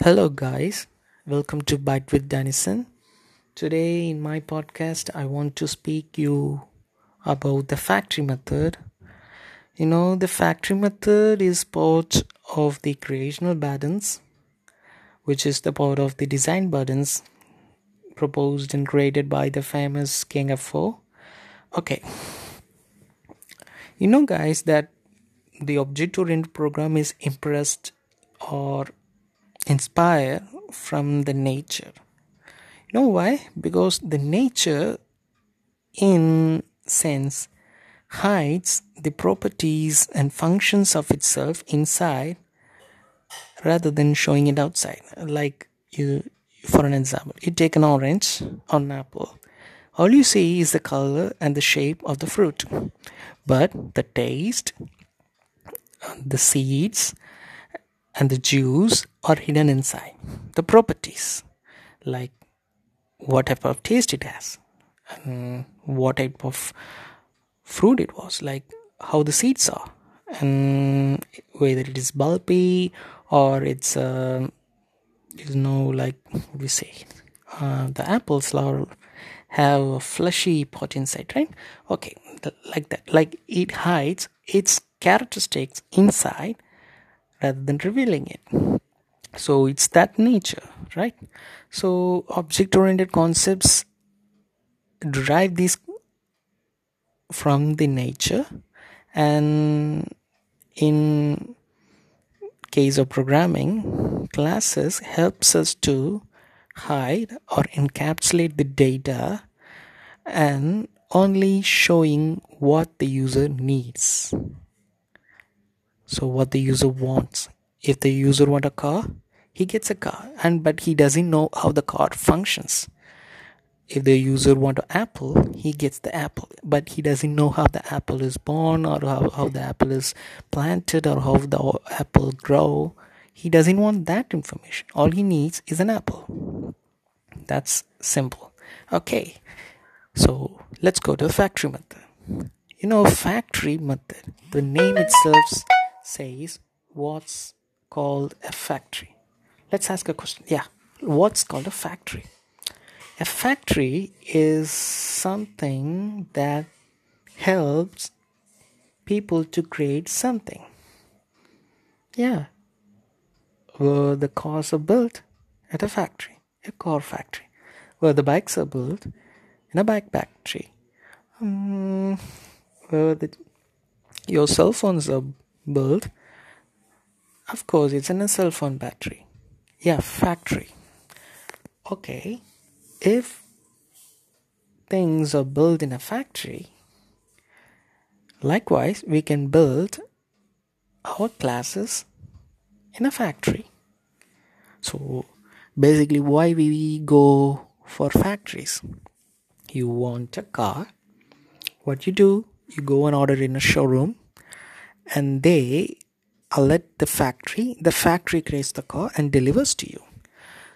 Hello, guys. Welcome to Bite with Denison. Today, in my podcast, I want to speak you about the factory method. You know, the factory method is part of the creational patterns, which is the part of the design patterns proposed and created by the famous Gang of Four. Okay, you know, guys, that the object-oriented program is impressed or inspire from the nature. You know why? Because the nature in sense hides the properties and functions of itself inside rather than showing it outside. Like you for an example you take an orange or an apple. All you see is the color and the shape of the fruit. But the taste the seeds and the juice are hidden inside. The properties like what type of taste it has and what type of fruit it was like how the seeds are and whether it is bulby or it's uh, you know like we say? Uh, the apples have a fleshy part inside right? Okay like that. Like it hides its characteristics inside rather than revealing it so it's that nature right? So object oriented concepts derive these from the nature. And in case of programming classes helps us to hide or encapsulate the data and only showing what the user needs. So what the user wants if the user want a car he gets a car. And but he doesn't know how the car functions. If the user want an apple he gets the apple. But he doesn't know how the apple is born or how, how the apple is planted or how the apple grow. He doesn't want that information. All he needs is an apple. That's simple. Okay. So let's go to the factory method. You know factory method the name itself says what's called a factory. Let's ask a question. Yeah, what's called a factory? A factory is something that helps people to create something. Yeah. Where the cars are built at a factory, a car factory. Where the bikes are built in a bike factory. Um, where the, your cell phones are built of course it's in a cell phone battery. Yeah factory. Okay if things are built in a factory likewise we can build our classes in a factory. So basically why we go for factories? You want a car. What you do you go and order in a showroom and they let the factory the factory creates the car and delivers to you.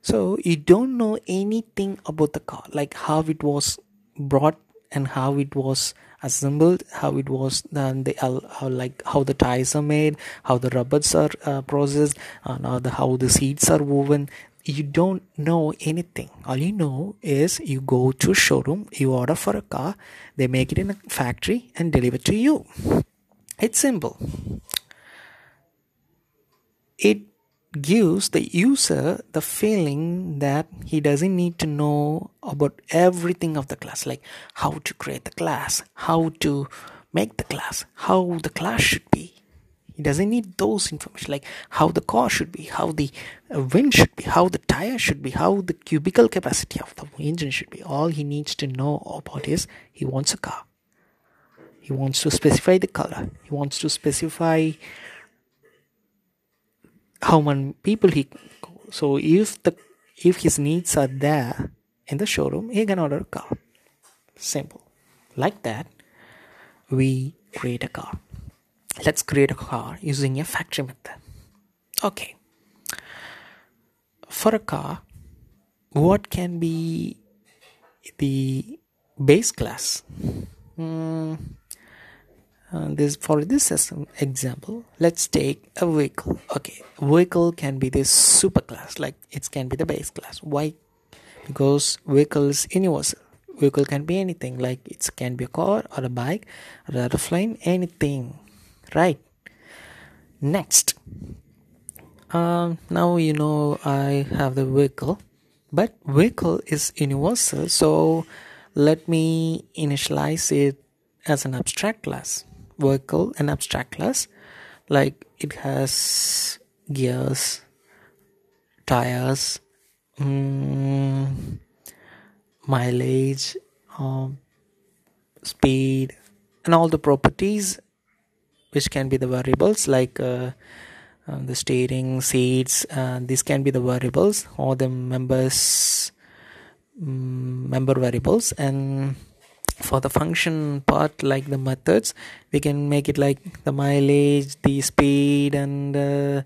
So you don't know anything about the car like how it was brought and how it was assembled how it was done the how like how the tires are made how the rubbers are uh, processed and how the how the seats are woven. You don't know anything. All you know is you go to showroom you order for a car they make it in a factory and deliver to you. It's simple. It gives the user the feeling that he doesn't need to know about everything of the class, like how to create the class, how to make the class, how the class should be. He doesn't need those information like how the car should be, how the wind should be, how the tire should be, how the cubical capacity of the engine should be. All he needs to know about is he wants a car he wants to specify the color he wants to specify how many people he so if the if his needs are there in the showroom he can order a car. Simple. Like that we create a car. Let's create a car using a factory method. Okay. For a car what can be the base class? Mm, uh, this for this example let's take a vehicle. Okay vehicle can be this super class like it can be the base class. Why? Because vehicle is universal. Vehicle can be anything like it can be a car or a bike or a airplane anything right? Next. Um, now you know i have the vehicle but vehicle is universal so let me initialize it as an abstract class vehicle an abstract class. Like it has gears tires um, mileage um, speed and all the properties which can be the variables like uh, uh, the steering seats uh, these can be the variables or the members um, member variables. And for the function part like the methods we can make it like the mileage the speed and uh,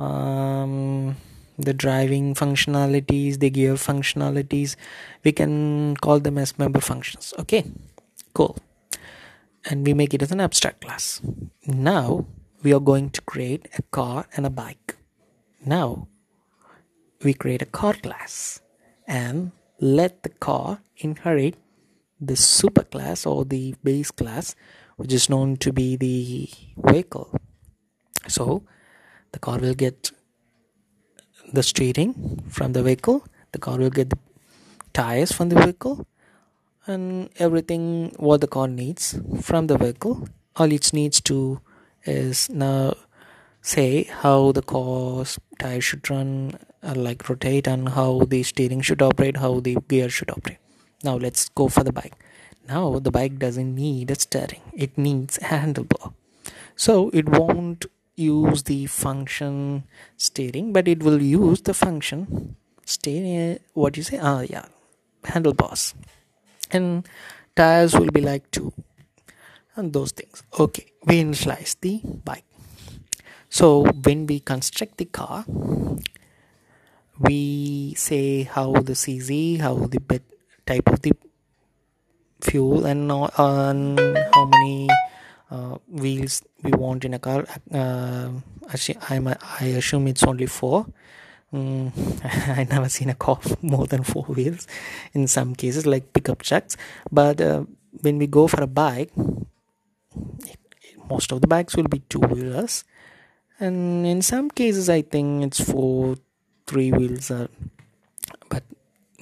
um, the driving functionalities the gear functionalities. We can call them as member functions. Okay cool. And we make it as an abstract class. Now we are going to create a car and a bike. Now we create a car class and let the car inherit the superclass or the base class which is known to be the vehicle. So the car will get the steering from the vehicle the car will get the tires from the vehicle and everything what the car needs from the vehicle. All it needs to is now say how the car's tire should run uh, like rotate and how the steering should operate how the gear should operate now let's go for the bike. Now the bike doesn't need a steering. It needs a handlebar. So it won't use the function steering but it will use the function steering what do you say? Ah yeah handlebars. And tires will be like two and those things. Okay we initialize the bike. So when we construct the car we say how the cz how the bed type of the fuel and on how many uh, wheels we want in a car. Uh, I'm, I assume it's only four. Mm, I never seen a car more than four wheels in some cases like pickup trucks. But uh, when we go for a bike most of the bikes will be two wheelers and in some cases I think it's four three wheels are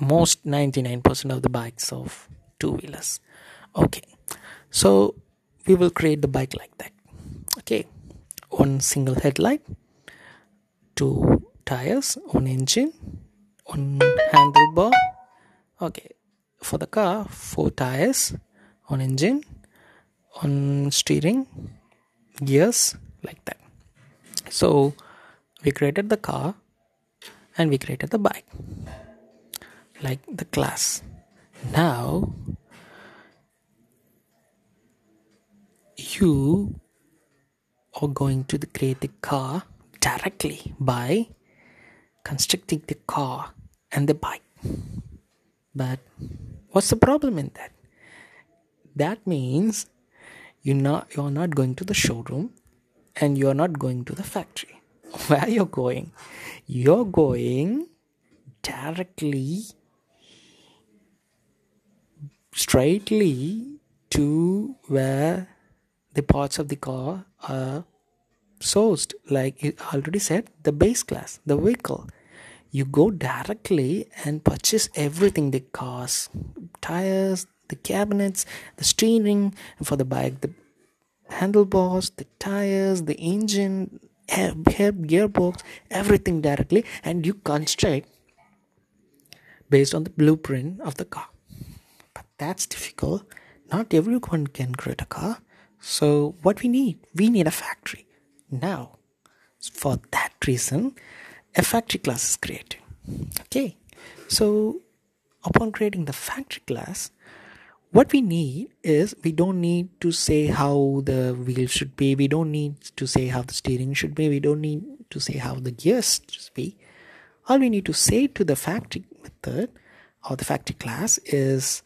most 99% of the bikes of two wheelers okay. So we will create the bike like that. Okay. One single headlight two tires one engine one handlebar. Okay. For the car four tires one engine one steering gears like that. So we created the car and we created the bike like the class. Now you are going to create the car directly by constructing the car and the bike. But what's the problem in that? That means you're not you're not going to the showroom and you're not going to the factory. Where you're going? You're going directly straightly to where the parts of the car are sourced. Like it already said the base class the vehicle. You go directly and purchase everything the cars tires the cabinets the steering for the bike the handlebars the tires the engine gearbox everything directly. And you construct based on the blueprint of the car that's difficult. Not everyone can create a car. So, what we need? We need a factory. Now, for that reason, a factory class is created. Okay, so upon creating the factory class, what we need is we don't need to say how the wheel should be, we don't need to say how the steering should be, we don't need to say how the gears should be. All we need to say to the factory method or the factory class is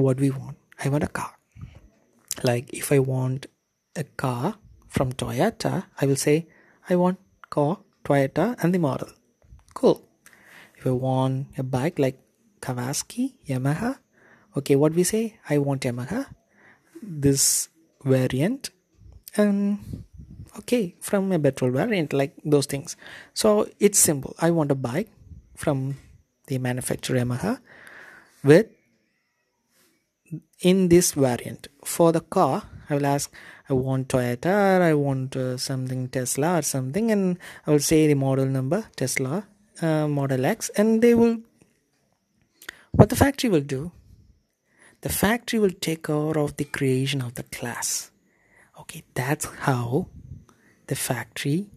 what we want. I want a car. like if i want a car from toyota i will say i want car toyota and the model. Cool. If i want a bike like kawasaki yamaha okay what we say? I want yamaha this variant and okay from a petrol variant like those things. So it's simple. I want a bike from the manufacturer yamaha with in this variant. For the car i will ask i want toyota or i want uh, something tesla or something? And i will say the model number tesla uh, model x and they will what the factory will do the factory will take care of the creation of the class okay that's how the factory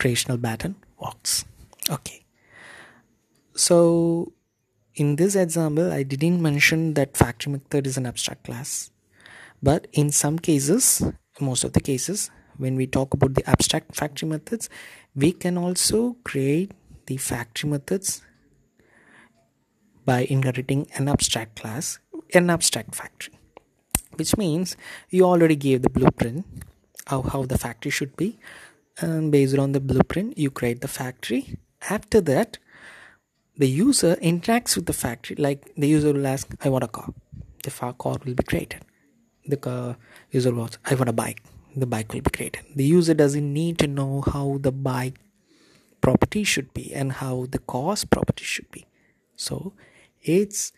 creational pattern works. Okay. So in this example i didn't mention that factory method is an abstract class. But in some cases most of the cases when we talk about the abstract factory methods we can also create the factory methods by inheriting an abstract class an abstract factory. Which means you already gave the blueprint of how the factory should be and based on the blueprint you create the factory. After that the user interacts with the factory. Like the user will ask i want a car. The car will be created. The car user wants i want a bike. The bike will be created. The user doesn't need to know how the bike property should be and how the cost property should be. So it's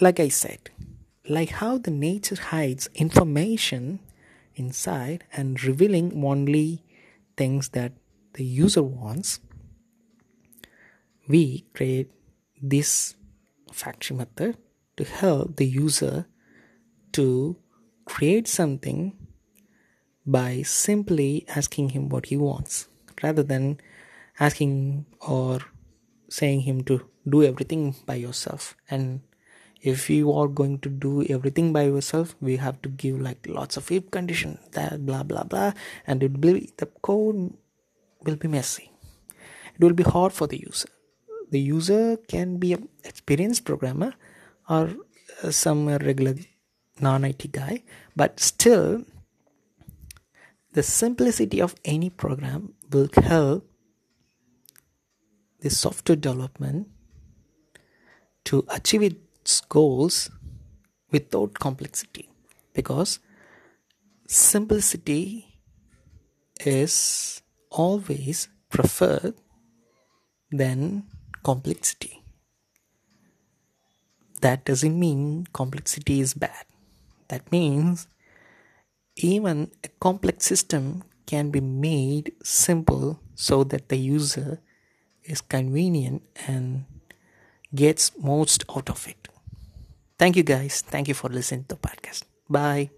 like I said, like how the nature hides information inside and revealing only things that the user wants, we create this factory method to help the user to create something by simply asking him what he wants rather than asking or saying him to do everything by yourself. And if you are going to do everything by yourself we have to give like lots of if condition that blah blah blah and it will be the code will be messy. It will be hard for the user the user can be an experienced programmer or uh, some regular non-IT guy but still the simplicity of any program will help the software development to achieve its goals without complexity. Because simplicity is always preferred than complexity. That doesn't mean complexity is bad. That means even a complex system can be made simple so that the user is convenient and gets most out of it. Thank you guys. Thank you for listening to the podcast. Bye.